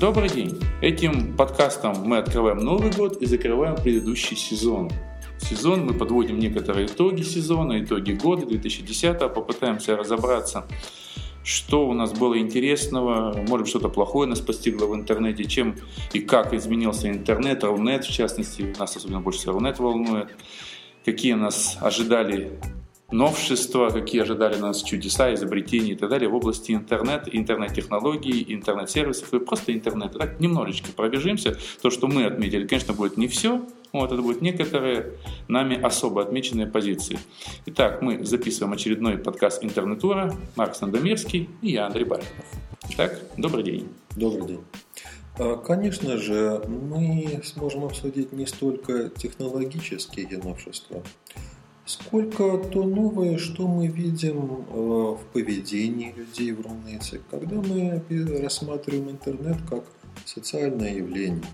Добрый день! Этим подкастом мы открываем Новый год и закрываем предыдущий сезон. Сезон мы подводим некоторые итоги сезона, итоги года 2010, попытаемся разобраться, что у нас было интересного, может что-то плохое нас постигло в интернете, чем и как изменился интернет, Рунет в частности, нас особенно больше всего Рунет волнует, какие нас ожидали новшества, какие ожидали нас чудеса, изобретения и так далее в области интернета, интернет-технологий, интернет-сервисов и просто интернета. Так немножечко пробежимся. То, что мы отметили, конечно, будет не все, вот, это будут некоторые нами особо отмеченные позиции. Итак, мы записываем очередной подкаст интернетура. Марк Сандомирский и я, Андрей Баринов. Итак, добрый день. Добрый день. А, конечно же, мы сможем обсудить не столько технологические новшества, сколько то новое, что мы видим э, в поведении людей в Рунете, когда мы рассматриваем интернет как социальное явление.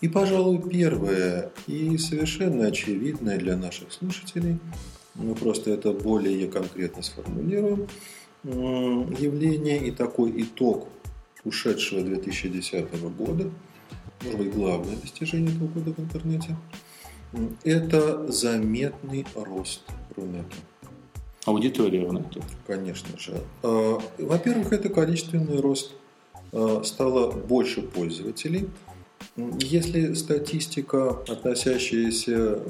И, пожалуй, первое и совершенно очевидное для наших слушателей, мы просто это более конкретно сформулируем, явление и такой итог ушедшего 2010 года, может быть, главное достижение этого года в интернете – это заметный рост Рунета. Аудитория Рунета? Конечно же. А, во-первых, это количественный рост. А, стало больше пользователей. Если статистика, относящаяся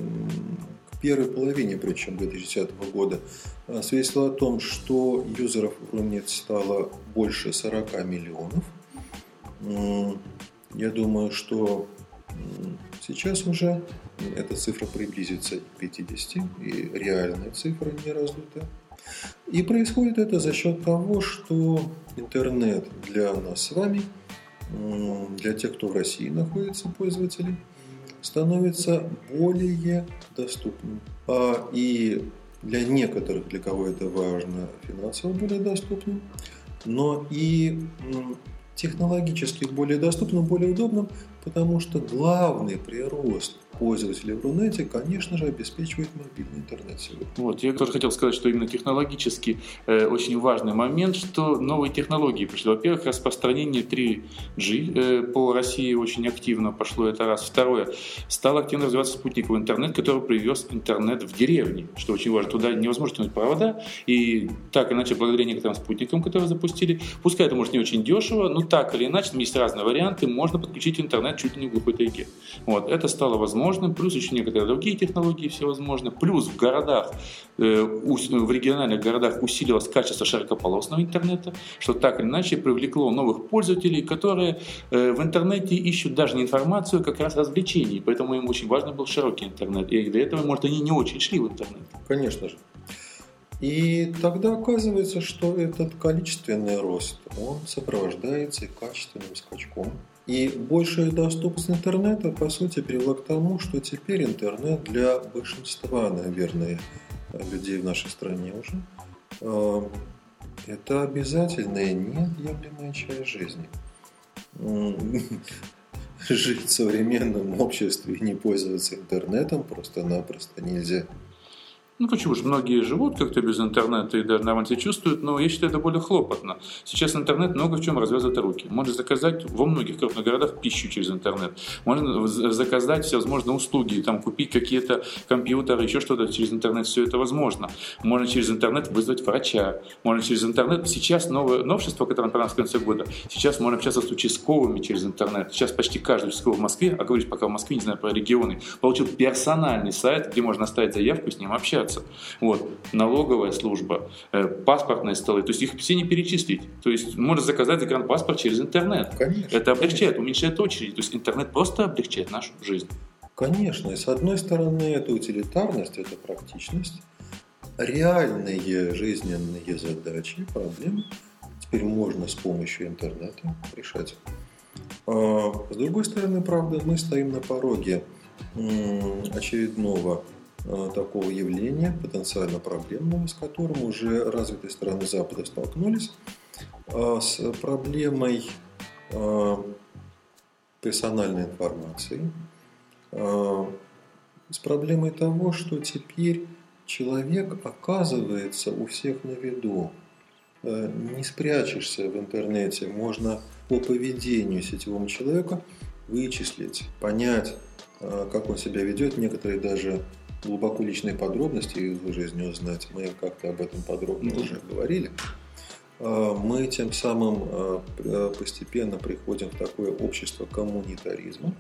к первой половине, причем 2010 года, а, свидетельствовала о том, что юзеров Рунет стало больше 40 миллионов, я думаю, что сейчас уже эта цифра приблизится к 50, и реальная цифра не раздутая. И происходит это за счет того, что интернет для нас с вами, для тех, кто в России находится, пользователей, становится более доступным. А и для некоторых, для кого это важно, финансово более доступным, но и технологически более доступным, более удобным, потому что главный прирост пользователей в Рунете, конечно же, обеспечивает мобильный интернет сегодня. Вот, я тоже хотел сказать, что именно технологически э, очень важный момент, что новые технологии пришли. Во-первых, распространение 3G э, по России очень активно пошло, это раз. Второе, стал активно развиваться спутниковый интернет, который привез интернет в деревни, что очень важно. Туда невозможно тянуть провода, и так иначе, благодаря некоторым спутникам, которые запустили, пускай это может не очень дешево, но так или иначе, там есть разные варианты, можно подключить интернет чуть ли не в глухой тайге. Вот, это стало возможно возможно, плюс еще некоторые другие технологии всевозможны, плюс в городах, э, в региональных городах усилилось качество широкополосного интернета, что так или иначе привлекло новых пользователей, которые э, в интернете ищут даже не информацию, а как раз развлечений, поэтому им очень важен был широкий интернет, и для этого, может, они не очень шли в интернет. Конечно же. И тогда оказывается, что этот количественный рост, он сопровождается качественным скачком и большая доступность интернета, по сути, привела к тому, что теперь интернет для большинства, наверное, людей в нашей стране уже э, это обязательная, неотъемлемая часть жизни. Жить в современном обществе и не пользоваться интернетом просто-напросто нельзя. Ну почему же, многие живут как-то без интернета и даже нормально себя чувствуют, но я считаю это более хлопотно. Сейчас интернет много в чем развязывает руки. Можно заказать во многих крупных городах пищу через интернет. Можно заказать всевозможные услуги, там купить какие-то компьютеры, еще что-то через интернет, все это возможно. Можно через интернет вызвать врача. Можно через интернет. Сейчас новое новшество, которое например, в конце года, сейчас можно общаться с участковыми через интернет. Сейчас почти каждый участковый в Москве, а говоришь пока в Москве, не знаю, про регионы, получил персональный сайт, где можно оставить заявку и с ним общаться общаться. Вот. Налоговая служба, э, паспортные столы, то есть их все не перечислить. То есть можно заказать загранпаспорт через интернет. Конечно. Это облегчает, конечно. уменьшает очередь. То есть интернет просто облегчает нашу жизнь. Конечно. И с одной стороны, это утилитарность, это практичность. Реальные жизненные задачи, проблемы теперь можно с помощью интернета решать. А с другой стороны, правда, мы стоим на пороге очередного такого явления, потенциально проблемного, с которым уже развитые страны Запада столкнулись, а с проблемой э, персональной информации, э, с проблемой того, что теперь человек оказывается у всех на виду. Не спрячешься в интернете, можно по поведению сетевого человека вычислить, понять, как он себя ведет. Некоторые даже глубоко личные подробности из жизни узнать. Мы как-то об этом подробно уже говорили. А, мы тем самым а, постепенно приходим в такое общество коммунитаризма.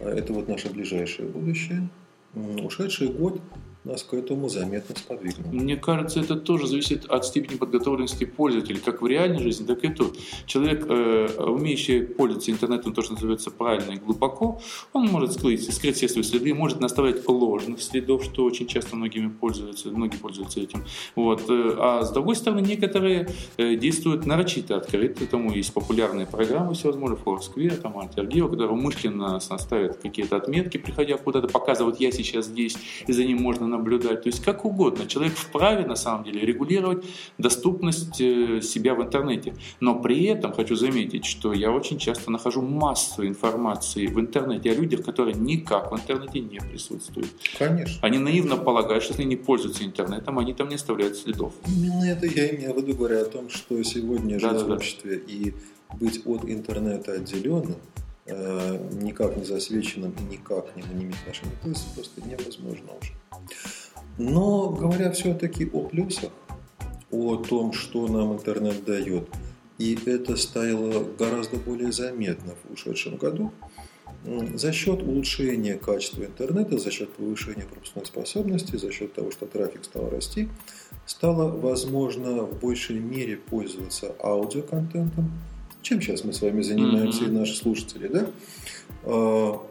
Это вот наше ближайшее будущее. Ушедший год нас к этому заметно сподвигнуло. Мне кажется, это тоже зависит от степени подготовленности пользователя, как в реальной жизни, так и тут. Человек, э, умеющий пользоваться интернетом, то, что называется правильно и глубоко, он может скрыть, скрыть все свои следы, может наставлять ложных следов, что очень часто многими пользуются, многие пользуются этим. Вот. Э, а с другой стороны, некоторые э, действуют нарочито открыто, тому есть популярные программы всевозможные, Foursquare, там, Альтергио, которые умышленно ставят какие-то отметки, приходя куда-то, показывают, я сейчас здесь, и за ним можно наблюдать. То есть как угодно. Человек вправе, на самом деле, регулировать доступность э, себя в интернете. Но при этом хочу заметить, что я очень часто нахожу массу информации в интернете о людях, которые никак в интернете не присутствуют. Конечно. Они наивно полагают, что если не пользуются интернетом, они там не оставляют следов. Именно это я имею в виду, говоря о том, что сегодня жить да, в обществе да. и быть от интернета отделенным, никак не засвеченным и никак не иметь отношения к просто невозможно уже. Но говоря все-таки о плюсах, о том, что нам интернет дает, и это стало гораздо более заметно в ушедшем году, за счет улучшения качества интернета, за счет повышения пропускной способности, за счет того, что трафик стал расти, стало возможно в большей мере пользоваться аудиоконтентом, чем сейчас мы с вами занимаемся mm-hmm. и наши слушатели, да? А,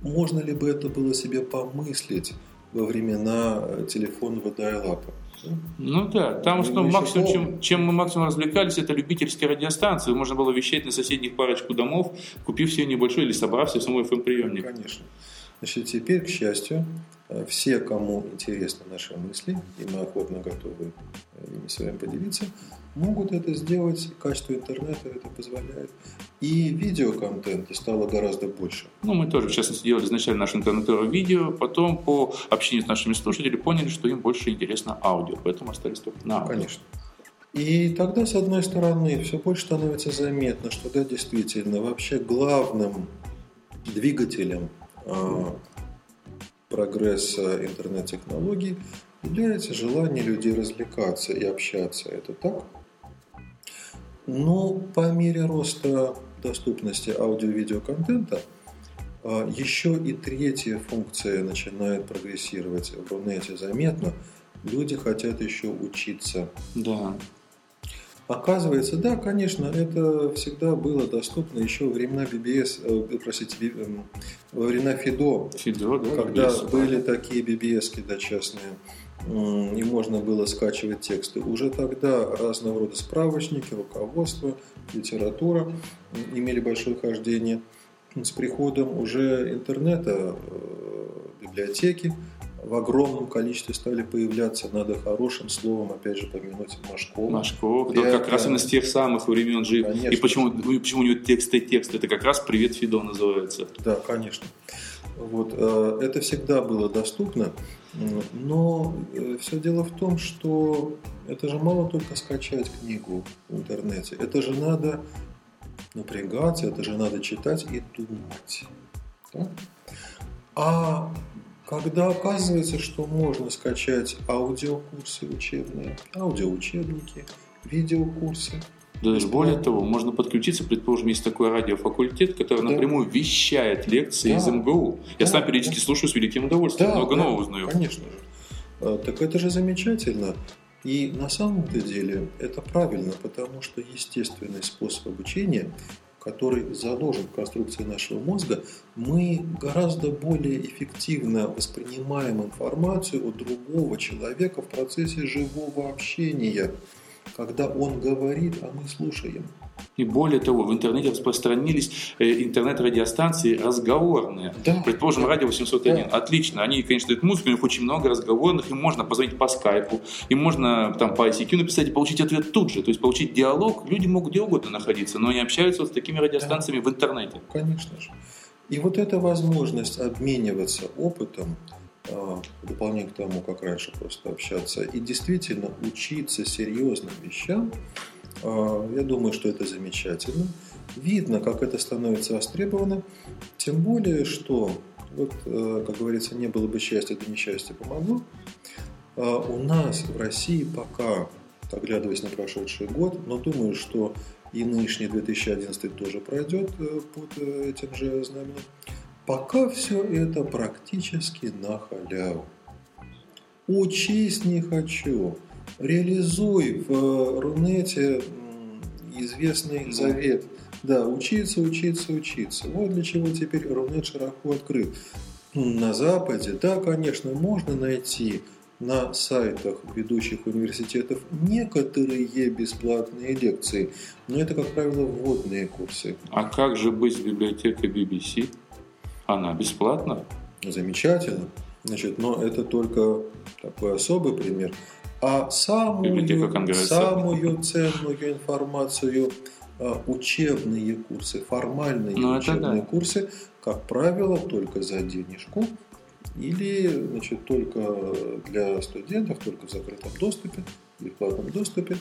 можно ли бы это было себе помыслить во времена э, телефонного дайлапа. Ну да, там что максимум, чем, чем мы максимум развлекались, это любительские радиостанции. Можно было вещать на соседних парочку домов, купив себе небольшой или собрав себе самой FM-приемник. Конечно. Значит, теперь, к счастью, э, все, кому интересны наши мысли, и мы охотно готовы э, с вами поделиться, могут это сделать. Качество интернета это позволяет. И видеоконтента стало гораздо больше. Ну, мы тоже, в частности, делали изначально наше интернет видео, потом по общению с нашими слушателями поняли, что им больше интересно аудио, поэтому остались только на аудио. Конечно. И тогда, с одной стороны, все больше становится заметно, что да, действительно, вообще главным двигателем а, прогресса интернет-технологий является желание людей развлекаться и общаться. Это так? Но по мере роста доступности аудио-видеоконтента а, еще и третья функция начинает прогрессировать в Рунете заметно. Люди хотят еще учиться. Да. Оказывается, да, конечно, это всегда было доступно еще во времена BBS, э, простите, эм, во времена Фидо, Фидо да, когда BBS, были да. такие BBS да, частные, и можно было скачивать тексты. Уже тогда разного рода справочники, руководство, литература имели большое хождение. С приходом уже интернета, э, библиотеки, в огромном количестве стали появляться, надо хорошим словом, опять же, помянуть Машкова. Машков, да, как раз именно с тех самых времен жив. Конечно. И почему, ну, почему у него текст и текст, это как раз «Привет, Фидо» называется. Да, конечно. Вот, э, это всегда было доступно, но э, все дело в том, что это же мало только скачать книгу в интернете, это же надо напрягаться, это же надо читать и думать. А когда оказывается, что можно скачать аудиокурсы учебные, аудиоучебники, видеокурсы. Да даже более того, можно подключиться, предположим, есть такой радиофакультет, который да. напрямую вещает лекции да. из МГУ. Я да. сам периодически да. слушаю с великим удовольствием, да, много да, нового узнаю. Конечно же. А, так это же замечательно. И на самом-то деле это правильно, потому что естественный способ обучения который заложен в конструкции нашего мозга, мы гораздо более эффективно воспринимаем информацию от другого человека в процессе живого общения, когда он говорит, а мы слушаем. И более того, в интернете распространились э, интернет-радиостанции разговорные. Да. Предположим, радио 801. Да. Отлично. Они, конечно, дают музыку, у них очень много разговорных, им можно позвонить по скайпу, им можно там по ICQ написать и получить ответ тут же. То есть получить диалог. Люди могут где угодно находиться, но они общаются вот с такими радиостанциями да. в интернете. Конечно же. И вот эта возможность обмениваться опытом, дополнение к тому, как раньше просто общаться, и действительно учиться серьезным вещам, А, я думаю, что это замечательно. Видно, как это становится востребовано. Тем более, что, вот, э, как говорится, не было бы счастья, то несчастье помогло. А, у нас в России пока, оглядываясь на прошедший год, но думаю, что и нынешний 2011 тоже пройдет э, под э, этим же знаменем, пока все это практически на халяву. Учись не хочу. Реализуй в Рунете известный завет. Да, учиться, учиться, учиться. Вот для чего теперь Рунет широко открыт. На Западе, да, конечно, можно найти на сайтах ведущих университетов некоторые бесплатные лекции, но это, как правило, вводные курсы. А как же быть с библиотекой BBC? Она бесплатна? Замечательно. Значит, но это только такой особый пример. А самую, самую ценную информацию, а, учебные курсы, формальные ну, учебные да. курсы, как правило, только за денежку или значит, только для студентов, только в закрытом доступе, в платном доступе.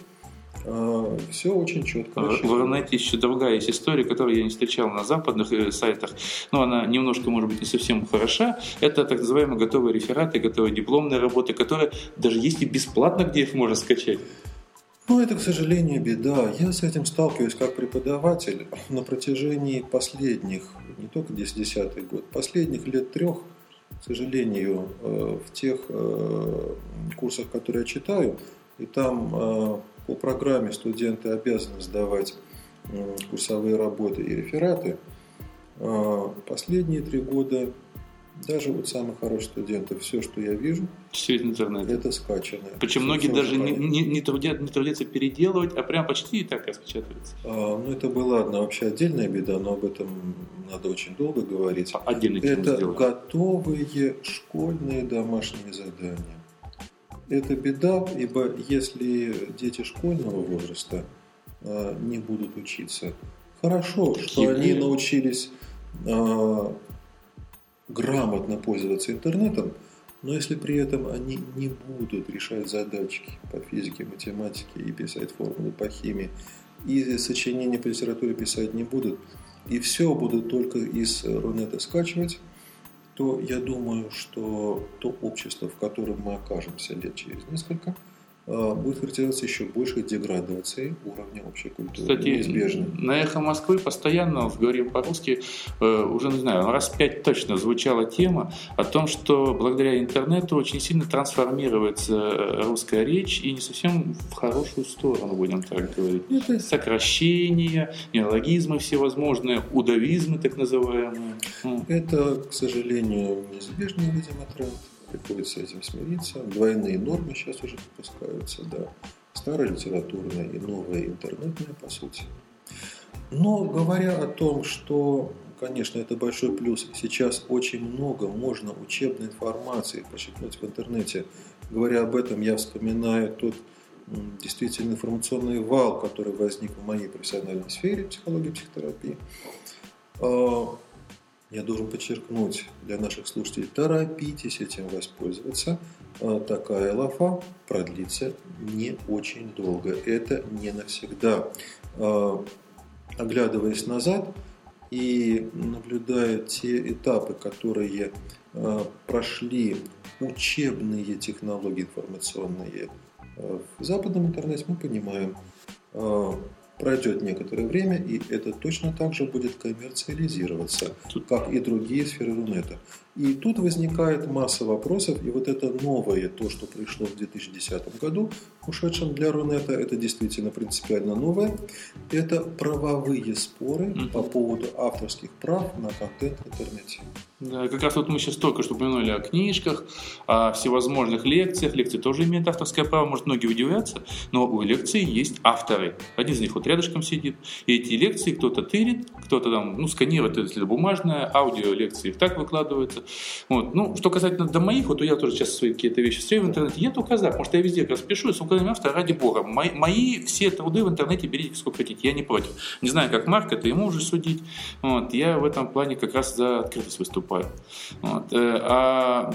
А, Все очень четко. В Рунете еще другая есть история, которую я не встречал на западных э, сайтах, но она немножко, может быть, не совсем хороша. Это так называемые готовые рефераты, готовые дипломные работы, которые даже есть и бесплатно, где их можно скачать. Ну, это, к сожалению, беда. Я с этим сталкиваюсь как преподаватель на протяжении последних, не только 10 год, последних лет трех, к сожалению, э, в тех э, курсах, которые я читаю, и там по программе студенты обязаны сдавать курсовые работы и рефераты. А, последние три года даже вот самых хороших студентов, все, что я вижу, все из интернета. Это скачанное. Причем все, многие все даже не, не, не, трудят, не трудятся переделывать, а прям почти и так распечатывается. А, ну, это была одна вообще отдельная беда, но об этом надо очень долго говорить. А отдельно это готовые школьные домашние задания. Это беда, ибо если дети школьного возраста а, не будут учиться, хорошо, что они научились а, грамотно пользоваться интернетом, но если при этом они не будут решать задачки по физике, математике и писать формулы по химии, и сочинения по литературе писать не будут, и все будут только из Рунета скачивать, то я думаю, что то общество, в котором мы окажемся лет через несколько – будет характеризоваться еще большей деградацией уровня общей культуры. Кстати, неизбежно. на «Эхо Москвы» постоянно, говорим по-русски, э, уже, не знаю, раз пять точно звучала тема о том, что благодаря интернету очень сильно трансформируется э, русская речь и не совсем в хорошую сторону, будем так говорить. Это... Сокращения, неологизмы всевозможные, удавизмы так называемые. Это, к сожалению, неизбежный, видимо, тренд приходится этим смириться. Двойные нормы сейчас уже выпускаются, да. Старая литературная и новая интернетная, по сути. Но говоря о том, что, конечно, это большой плюс, сейчас очень много можно учебной информации почерпнуть в интернете. Говоря об этом, я вспоминаю тот действительно информационный вал, который возник в моей профессиональной сфере психологии и психотерапии. Я должен подчеркнуть для наших слушателей, торопитесь этим воспользоваться. А, такая лафа продлится не очень долго. Это не навсегда. А, оглядываясь назад и наблюдая те этапы, которые а, прошли учебные технологии информационные в западном интернете, мы понимаем, Пройдет некоторое время, и это точно так же будет коммерциализироваться, как и другие сферы Рунета. И тут возникает масса вопросов, и вот это новое, то, что пришло в 2010 году, ушедшем для Рунета, это действительно принципиально новое, это правовые споры mm-hmm. по поводу авторских прав на контент в интернете. Да, как раз вот мы сейчас только что упомянули о книжках, о всевозможных лекциях. Лекции тоже имеют авторское право, может, многие удивляются, но у лекций есть авторы. Один из них вот рядышком сидит, и эти лекции кто-то тырит, кто-то там, ну, сканирует, если это бумажная, аудио лекции так выкладываются. Вот. Ну, что касательно до моих, вот я тоже сейчас свои какие-то вещи все в интернете, я только за, потому что я везде как раз пишу, с указанием автора, ради бога. Мои, мои все труды в интернете берите сколько хотите, я не против. Не знаю, как Марк, это ему уже судить. Вот. Я в этом плане как раз за открытость выступаю. Вот. Э, а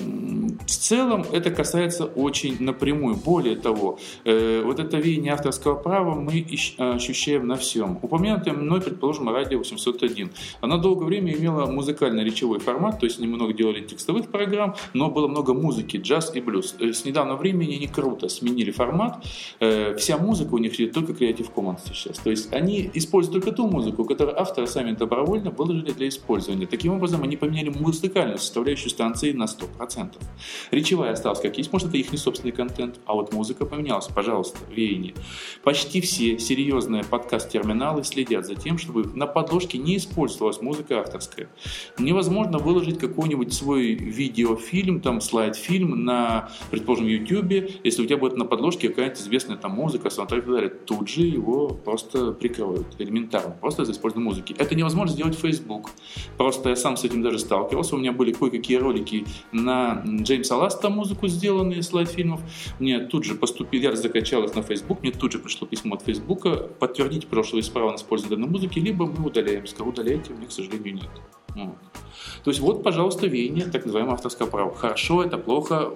в целом это касается очень напрямую. Более того, э, вот это веяние авторского права мы ощущаем на всем. Упомянутое мной, предположим, радио 801. Оно долгое время имело музыкально-речевой формат, то есть немного делали текстовых программ, но было много музыки, джаз и блюз. Э, с недавнего времени они круто сменили формат. Э, вся музыка у них идет только Creative Commons сейчас. То есть они используют только ту музыку, которую авторы сами добровольно выложили для использования. Таким образом, они поменяли музыкальную составляющую станции на 100%. Речевая осталась как есть, может это их не собственный контент, а вот музыка поменялась. Пожалуйста, веяние. Почти все серьезные подкаст-терминалы следят за тем, чтобы на подложке не использовалась музыка авторская. Невозможно выложить какой-нибудь свой видеофильм, там слайд-фильм на, предположим, YouTube, если у тебя будет на подложке какая-нибудь известная там музыка, саундтрек и так далее. Тут же его просто прикроют элементарно, просто за использование музыки. Это невозможно сделать в Facebook. Просто я сам с этим даже сталкивался. У меня были кое-какие ролики на Джеймса Ласта музыку сделанные слайд-фильмов. Мне тут же поступили, я закачал на Facebook, мне тут же пришло письмо от Facebook, подтвердите прошлое исправно использование данной музыки, либо мы удаляем. Сказал, удаляйте, у меня, к сожалению, нет. Вот. То есть вот, пожалуйста, веяние так называемого авторского права. Хорошо, это плохо,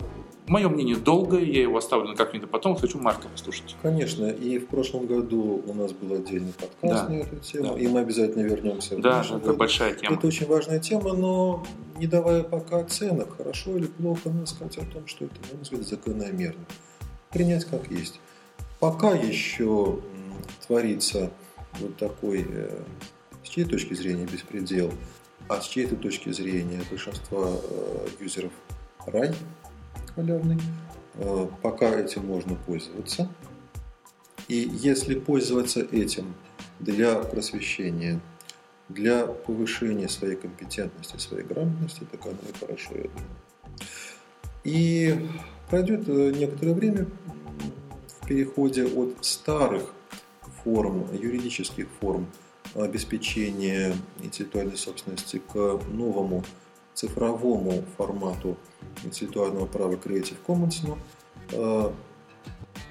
Мое мнение долгое, я его оставлю на как-нибудь потом, хочу Марка послушать. Конечно, и в прошлом году у нас был отдельный подкаст да. на эту тему, да. и мы обязательно вернемся. Да, это году. большая тема. Это очень важная тема, но не давая пока оценок, хорошо или плохо, надо сказать о том, что это, мой взгляд, закономерно. Принять как есть. Пока еще творится вот такой, э, с чьей точки зрения, беспредел, а с чьей-то точки зрения большинства э, юзеров рай – халявный. Э, пока этим можно пользоваться. И если пользоваться этим для просвещения, для повышения своей компетентности, своей грамотности, так оно и хорошо, я думаю. И пройдет э, некоторое время в переходе от старых форм, юридических форм обеспечения интеллектуальной собственности к новому цифровому формату интеллектуального права Creative Commons. Э,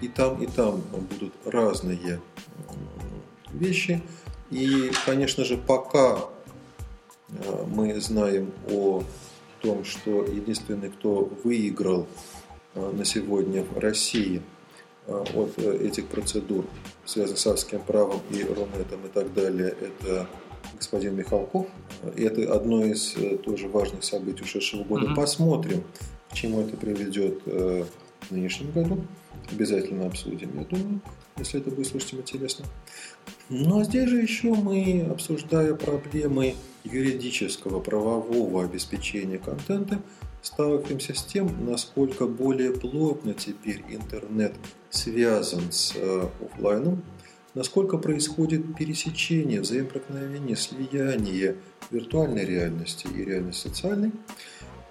и там, и там будут разные вещи. И, конечно же, пока э, мы знаем о том, что единственный, кто выиграл э, на сегодня в России от этих процедур, связанных с авторским правом и Рунетом и так далее, это господин Михалков. И это одно из э, тоже важных событий ушедшего года. Mm-hmm. Посмотрим, к чему это приведет э, в нынешнем году. Обязательно обсудим, я думаю, если это будет слушать интересно. Но здесь же еще мы, обсуждая проблемы юридического, правового обеспечения контента, сталкиваемся с тем, насколько более плотно теперь интернет связан с э, офлайном, насколько происходит пересечение, взаимопроникновение, слияние виртуальной реальности и реальности социальной.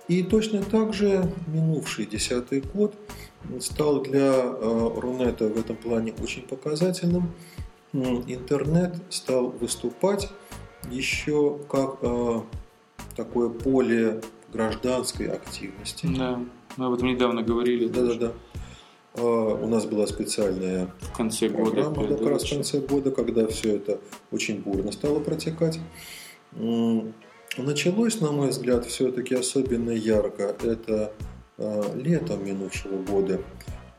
И точно так же минувший десятый год стал для э, Рунета в этом плане очень показательным. Интернет стал выступать еще как э, такое поле гражданской активности. Да, мы об этом недавно говорили. Да-да-да. А, у нас была специальная в конце года, программа, как раз в конце года, когда все это очень бурно стало протекать. Началось, на мой взгляд, все-таки особенно ярко. Это а, летом минувшего года.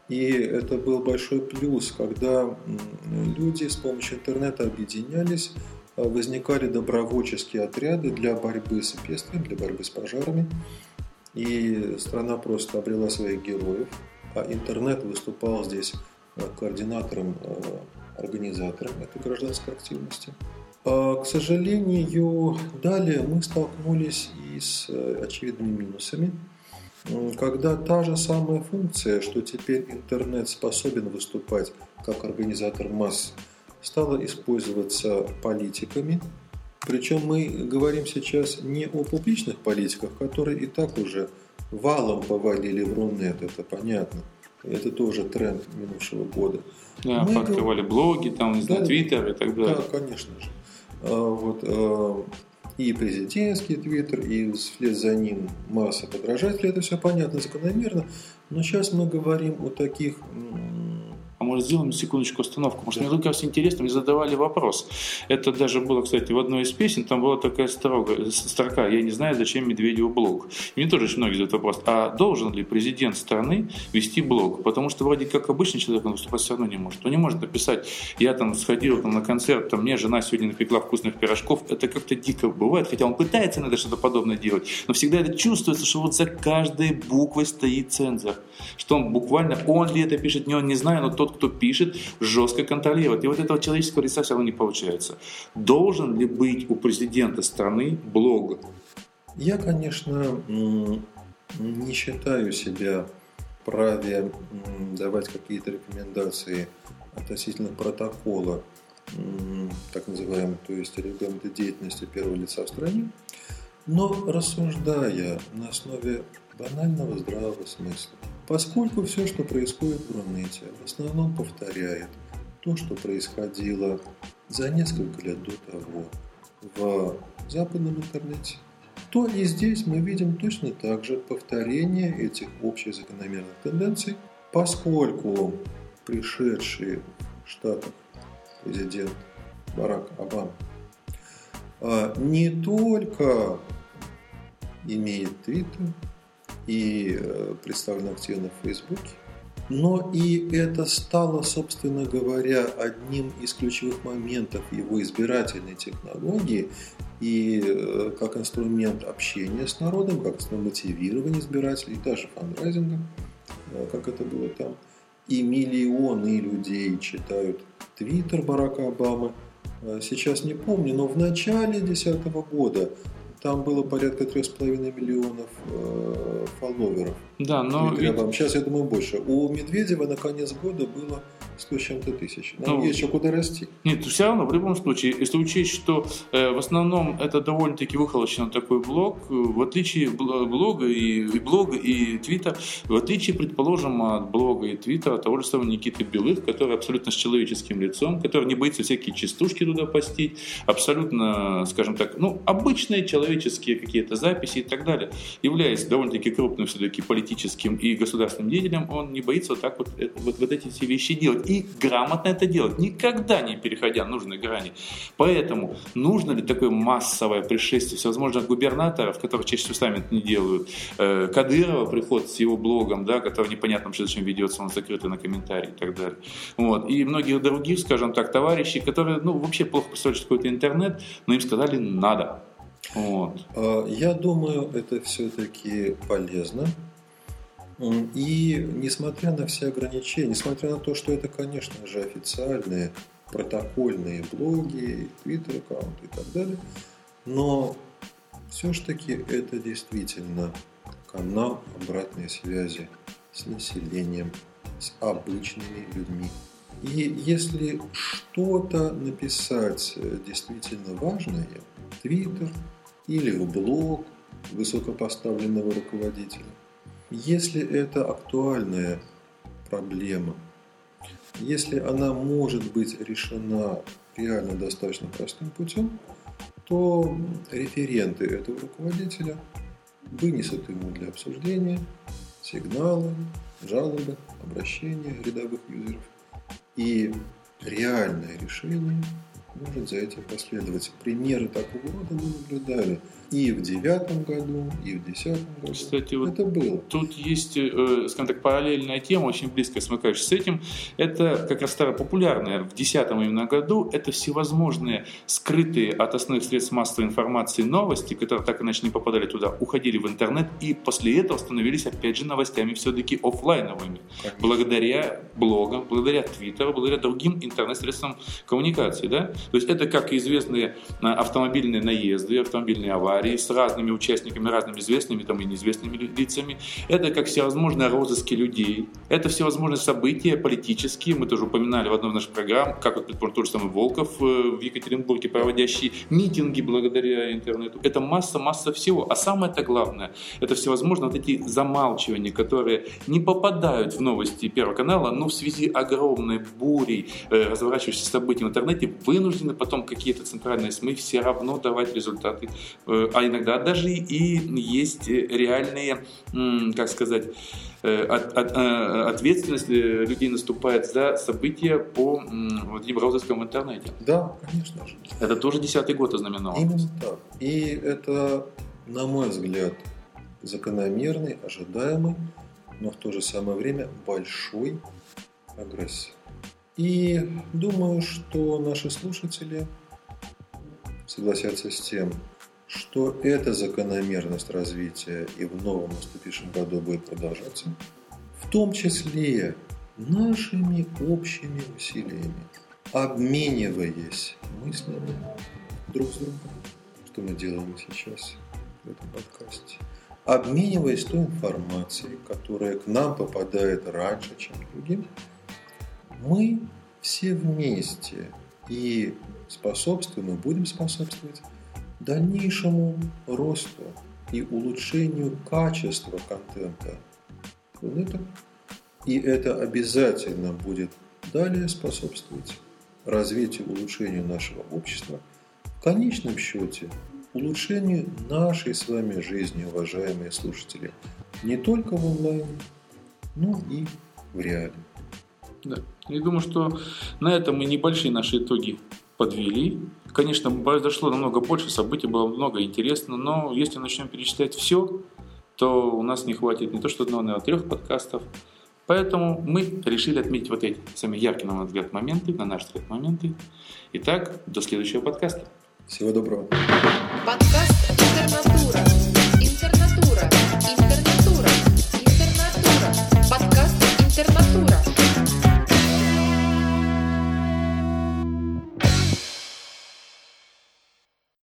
И это был большой плюс, когда люди с помощью интернета объединялись, а, возникали добровольческие отряды для борьбы с бедствием, для борьбы с пожарами. И страна просто обрела своих героев – а интернет выступал здесь э, координатором, э, организатором этой гражданской активности. А, к сожалению, далее мы столкнулись и с э, очевидными минусами, когда та же самая функция, что теперь интернет способен выступать как организатор масс, стала использоваться политиками. Причем мы говорим сейчас не о публичных политиках, которые и так уже валом повалили в Рунет, это понятно. Это тоже тренд минувшего года. Да, Мы пооткрывали говорим... блоги, там, да, Твиттер и так далее. Да, конечно же. А, вот, а, и президентский твиттер, и вслед за ним масса подражателей, это все понятно, закономерно. Но сейчас мы говорим о таких может, сделаем секундочку остановку? Может, мне только интересно, мне задавали вопрос. Это даже было, кстати, в одной из песен, там была такая строга, строка, я не знаю, зачем Медведеву блог. Мне тоже очень многие задают вопрос, а должен ли президент страны вести блог? Потому что вроде как обычный человек, он выступать все равно не может. Он не может написать, я там сходил там, на концерт, там, мне жена сегодня напекла вкусных пирожков. Это как-то дико бывает, хотя он пытается иногда что-то подобное делать. Но всегда это чувствуется, что вот за каждой буквой стоит цензор. Что он буквально, он ли это пишет, не он, не знаю, но тот, кто пишет, жестко контролирует. И вот этого человеческого лица все равно не получается. Должен ли быть у президента страны блог? Я, конечно, не считаю себя праве давать какие-то рекомендации относительно протокола, так называемого, то есть регламента деятельности первого лица в стране, но рассуждая на основе банального здравого смысла, поскольку все, что происходит в Рунете, в основном повторяет то, что происходило за несколько лет до того в западном интернете, то и здесь мы видим точно так же повторение этих общих закономерных тенденций, поскольку пришедший в Штатах президент Барак Обама а, не только имеет Твиттер и э, представлен активно в Фейсбуке, но и это стало, собственно говоря, одним из ключевых моментов его избирательной технологии и э, как инструмент общения с народом, как инструмент мотивирования избирателей, даже фандрайзинга, э, как это было там. И миллионы людей читают твиттер Барака Обамы. Сейчас не помню, но в начале 2010 года там было порядка 3,5 миллионов э, фолловеров. Да, но... Ведь... Сейчас, я думаю, больше. У Медведева на конец года было 100 с чем-то тысяч. Нам ну, есть еще куда расти. Нет, все равно, в любом случае, если учесть, что э, в основном это довольно-таки выхолощенный такой блог, э, в отличие блога и, и блога и твита, в отличие, предположим, от блога и твиттера того же самого Никиты Белых, который абсолютно с человеческим лицом, который не боится всякие частушки туда постить, абсолютно, скажем так, ну, обычные человеческие какие-то записи и так далее, являясь довольно-таки крупным все-таки политическим и государственным деятелем, он не боится вот так вот, э, вот, вот эти все вещи делать и грамотно это делать, никогда не переходя нужной грани. Поэтому нужно ли такое массовое пришествие всевозможных губернаторов, которые чаще всего сами это не делают, э, Кадырова приход с его блогом, да, который непонятно зачем ведется, он закрытый на комментарии и так далее. Вот. И многих других, скажем так, товарищей, которые ну, вообще плохо представляют, что какой-то интернет, но им сказали «надо». Вот. А, я думаю, это все-таки полезно. И несмотря на все ограничения, несмотря на то, что это, конечно же, официальные протокольные блоги, твиттер-аккаунты и так далее, но все-таки это действительно канал обратной связи с населением, с обычными людьми. И если что-то написать э, действительно важное, твиттер или в блог высокопоставленного руководителя, если это актуальная проблема, если она может быть решена реально достаточно простым путем, то референты этого руководителя вынесут ему для обсуждения сигналы, жалобы, обращения рядовых юзеров. И реальное решение может за этим последовать. Примеры такого рода мы наблюдали и в девятом году, и в десятом году. Кстати, вот это было. Тут есть, э, скажем так, параллельная тема, очень близко смыкающаяся с этим. Это как раз старопопулярная. В десятом именно году это всевозможные скрытые от основных средств массовой информации новости, которые так иначе не попадали туда, уходили в интернет и после этого становились опять же новостями все-таки офлайновыми. Конечно. Благодаря блогам, благодаря твиттеру, благодаря другим интернет-средствам коммуникации. Да? То есть это как известные э, автомобильные наезды, автомобильные аварии с разными участниками, разными известными там, и неизвестными лицами. Это как всевозможные розыски людей. Это всевозможные события политические. Мы тоже упоминали в одной из наших программ, как вот, предположим, тот же самый Волков э, в Екатеринбурге, проводящий митинги благодаря интернету. Это масса-масса всего. А самое-то главное, это всевозможные вот эти замалчивания, которые не попадают в новости Первого канала, но в связи огромной бурей э, разворачивающихся событий в интернете вынуждены потом какие-то центральные СМИ все равно давать результаты э, а иногда даже и есть реальные, как сказать, от, от, ответственность людей наступает за события по вот этим розыскам в интернете. Да, конечно же. Это тоже десятый год ознаменован. Именно так. И это, на мой взгляд, закономерный, ожидаемый, но в то же самое время большой агрессии. И думаю, что наши слушатели согласятся с тем, что эта закономерность развития и в новом наступившем году будет продолжаться, в том числе нашими общими усилиями, обмениваясь мыслями друг с другом, что мы делаем сейчас в этом подкасте, обмениваясь той информацией, которая к нам попадает раньше, чем другим, мы все вместе и способствуем, и будем способствовать дальнейшему росту и улучшению качества контента планеты. И это обязательно будет далее способствовать развитию, улучшению нашего общества, в конечном счете улучшению нашей с вами жизни, уважаемые слушатели, не только в онлайне, но и в реале. Да. Я думаю, что на этом мы небольшие наши итоги подвели. Конечно, произошло намного больше, событий было много интересно, но если начнем перечислять все, то у нас не хватит не то что одного, но и трех подкастов. Поэтому мы решили отметить вот эти самые яркие, на мой взгляд, моменты, на наш взгляд, моменты. Итак, до следующего подкаста. Всего доброго. Подкаст «Интернатура». Интернатура. Интернатура. Интернатура. Подкаст «Интернатура».